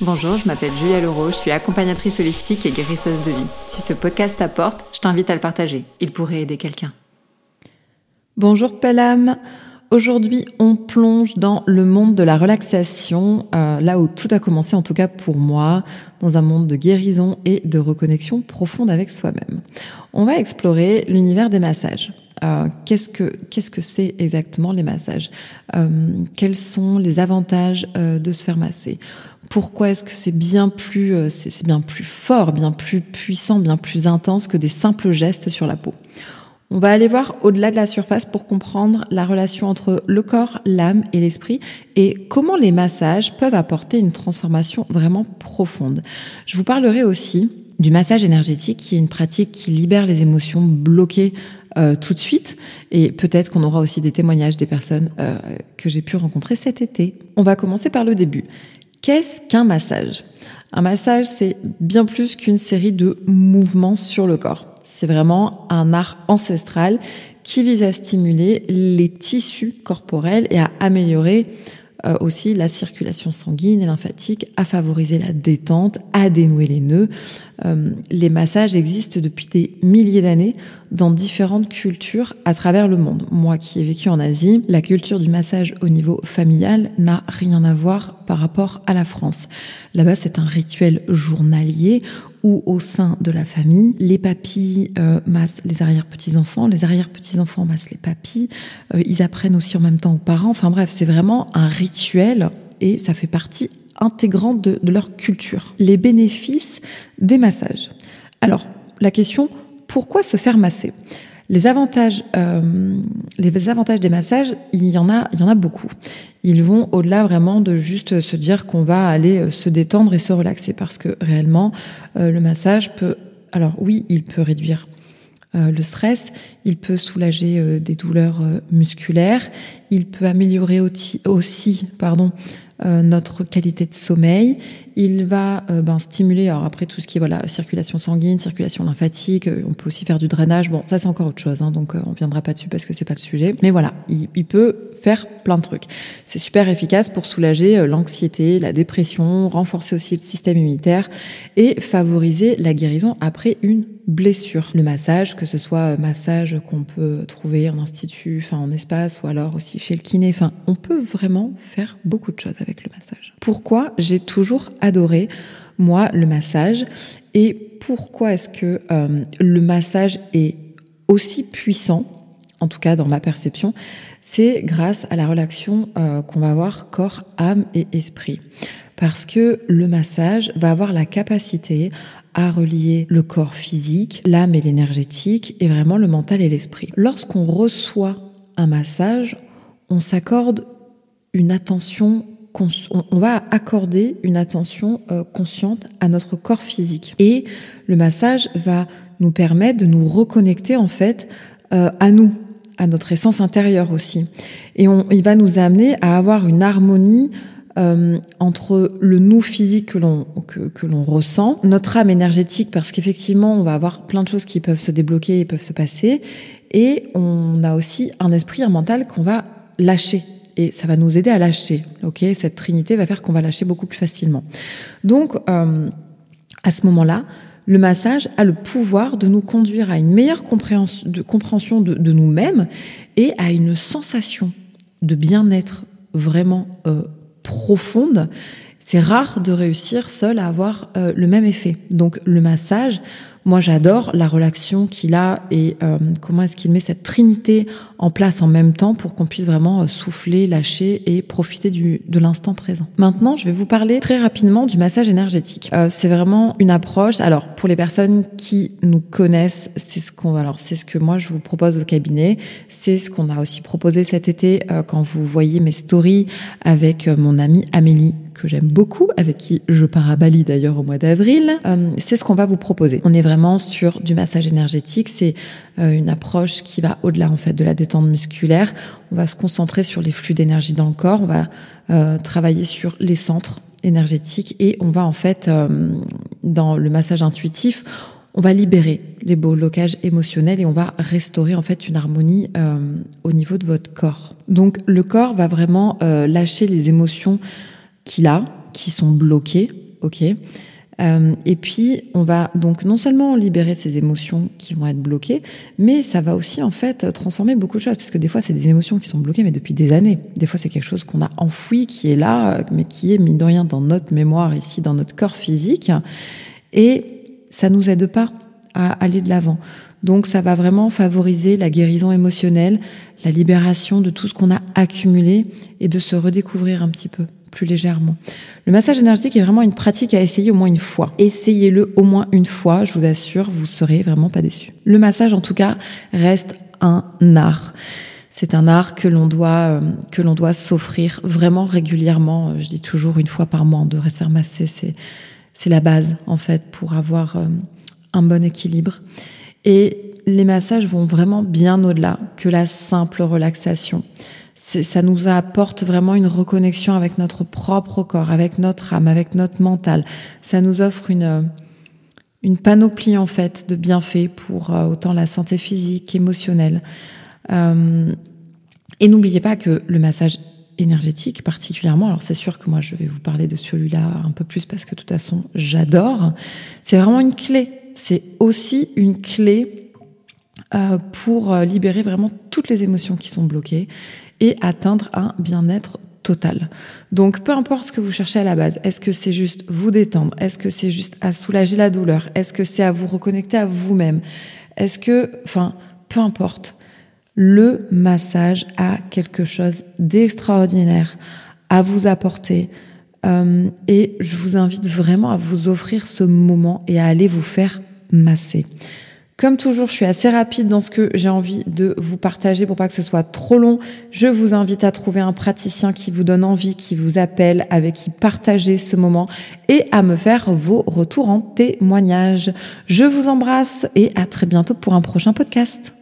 Bonjour, je m'appelle Julia Leroux, je suis accompagnatrice holistique et guérisseuse de vie. Si ce podcast t'apporte, je t'invite à le partager. Il pourrait aider quelqu'un. Bonjour Pellam. Aujourd'hui, on plonge dans le monde de la relaxation, euh, là où tout a commencé, en tout cas pour moi, dans un monde de guérison et de reconnexion profonde avec soi-même. On va explorer l'univers des massages. Euh, qu'est-ce que qu'est-ce que c'est exactement les massages euh, Quels sont les avantages de se faire masser? Pourquoi est-ce que c'est bien plus euh, c'est bien plus fort, bien plus puissant, bien plus intense que des simples gestes sur la peau? On va aller voir au-delà de la surface pour comprendre la relation entre le corps, l'âme et l'esprit et comment les massages peuvent apporter une transformation vraiment profonde. Je vous parlerai aussi du massage énergétique qui est une pratique qui libère les émotions bloquées euh, tout de suite et peut-être qu'on aura aussi des témoignages des personnes euh, que j'ai pu rencontrer cet été. On va commencer par le début. Qu'est-ce qu'un massage? Un massage, c'est bien plus qu'une série de mouvements sur le corps. C'est vraiment un art ancestral qui vise à stimuler les tissus corporels et à améliorer euh, aussi la circulation sanguine et lymphatique, à favoriser la détente, à dénouer les nœuds. Euh, les massages existent depuis des milliers d'années dans différentes cultures à travers le monde. Moi qui ai vécu en Asie, la culture du massage au niveau familial n'a rien à voir par rapport à la France. Là-bas, c'est un rituel journalier ou au sein de la famille. Les papis euh, massent les arrière-petits-enfants, les arrière-petits-enfants massent les papis, euh, ils apprennent aussi en même temps aux parents. Enfin bref, c'est vraiment un rituel et ça fait partie intégrante de, leur culture. Les bénéfices des massages. Alors, la question, pourquoi se faire masser? Les avantages, euh, les avantages des massages, il y en a, il y en a beaucoup. Ils vont au-delà vraiment de juste se dire qu'on va aller euh, se détendre et se relaxer, parce que réellement, euh, le massage peut, alors oui, il peut réduire le stress, il peut soulager des douleurs musculaires, il peut améliorer aussi, pardon, notre qualité de sommeil. Il va euh, ben, stimuler, alors après tout ce qui est voilà circulation sanguine, circulation lymphatique. Euh, on peut aussi faire du drainage. Bon, ça c'est encore autre chose, hein, donc on viendra pas dessus parce que c'est pas le sujet. Mais voilà, il, il peut faire plein de trucs. C'est super efficace pour soulager l'anxiété, la dépression, renforcer aussi le système immunitaire et favoriser la guérison après une blessure. Le massage, que ce soit massage qu'on peut trouver en institut, enfin en espace, ou alors aussi chez le kiné, enfin on peut vraiment faire beaucoup de choses avec le massage. Pourquoi j'ai toujours adoré moi le massage et pourquoi est-ce que euh, le massage est aussi puissant, en tout cas dans ma perception, c'est grâce à la relation euh, qu'on va avoir corps, âme et esprit. Parce que le massage va avoir la capacité à relier le corps physique, l'âme et l'énergétique, et vraiment le mental et l'esprit. Lorsqu'on reçoit un massage, on s'accorde une attention on va accorder une attention euh, consciente à notre corps physique. Et le massage va nous permettre de nous reconnecter en fait euh, à nous, à notre essence intérieure aussi. Et on, il va nous amener à avoir une harmonie euh, entre le nous physique que l'on que, l'on ressent, notre âme énergétique parce qu'effectivement on va avoir plein de choses qui peuvent se débloquer et peuvent se passer, et on a aussi un esprit, un mental qu'on va lâcher et ça va nous aider à lâcher. Ok, cette trinité va faire qu'on va lâcher beaucoup plus facilement. Donc euh, à ce moment-là, le massage a le pouvoir de nous conduire à une meilleure compréhension de, nous-mêmes et à une sensation de bien-être vraiment euh, profonde, c'est rare de réussir seul à avoir euh, le même effet. Donc le massage, moi j'adore la relation qu'il a et euh, comment est-ce qu'il met cette trinité en place en même temps pour qu'on puisse vraiment euh, souffler, lâcher et profiter du, de l'instant présent. Maintenant, je vais vous parler très rapidement du massage énergétique. c'est vraiment une approche. Alors pour les personnes qui nous connaissent, c'est ce qu'on alors c'est ce que moi je vous propose au cabinet. C'est ce qu'on a aussi proposé cet été quand vous voyez mes stories avec mon amie Amélie que j'aime beaucoup, avec qui je pars à Bali d'ailleurs au mois d'avril, euh, c'est ce qu'on va vous proposer. On est vraiment sur du massage énergétique, c'est euh, une approche qui va au-delà en fait de la détente musculaire. On va se concentrer sur les flux d'énergie dans le corps, on va euh, travailler sur les centres énergétiques et on va en fait dans le massage intuitif, on va libérer les blocages émotionnels et on va restaurer en fait une harmonie au niveau de votre corps. Donc le corps va vraiment lâcher les émotions qu'il a, qui sont bloqués, ok. Euh, et puis, on va donc non seulement libérer ces émotions qui vont être bloquées, mais ça va aussi en fait transformer beaucoup de choses, parce que des fois, c'est des émotions qui sont bloquées, mais depuis des années. Des fois, c'est quelque chose qu'on a enfoui, qui est là, mais qui est mine de rien dans notre mémoire ici, dans notre corps physique, et ça nous aide pas à aller de l'avant. Donc, ça va vraiment favoriser la guérison émotionnelle, la libération de tout ce qu'on a accumulé et de se redécouvrir un petit peu plus légèrement. Le massage énergétique est vraiment une pratique à essayer au moins une fois. Essayez-le au moins une fois, je vous assure, vous serez vraiment pas déçus. Le massage, en tout cas, reste un art. C'est un art que l'on doit euh, que l'on doit s'offrir vraiment régulièrement. Je dis toujours une fois par mois, on devrait se. C'est c'est la base en fait pour avoir euh, un bon équilibre. Et les massages vont vraiment bien au-delà que la simple relaxation ça nous apporte vraiment une reconnexion avec notre propre corps, avec notre âme, avec notre mental. Ça nous offre une, panoplie en fait de bienfaits pour euh, autant la santé physique, émotionnelle. Euh, et n'oubliez pas que le massage énergétique particulièrement, alors c'est sûr que moi je vais vous parler de celui-là un peu plus parce que de toute façon j'adore, c'est vraiment une clé. C'est aussi une clé euh, pour libérer vraiment toutes les émotions qui sont bloquées et atteindre un bien-être total. Donc peu importe ce que vous cherchez à la base, est-ce que c'est juste vous détendre, est-ce que c'est juste à soulager la douleur, est-ce que c'est à vous reconnecter à vous-même, est-ce que, enfin, peu importe, le massage a quelque chose d'extraordinaire à vous apporter. Euh, et je vous invite vraiment à vous offrir ce moment et à aller vous faire masser. Comme toujours, je suis assez rapide dans ce que j'ai envie de vous partager pour pas que ce soit trop long. Je vous invite à trouver un praticien qui vous donne envie, qui vous appelle, avec qui partager ce moment et à me faire vos retours en témoignage. Je vous embrasse et à très bientôt pour un prochain podcast.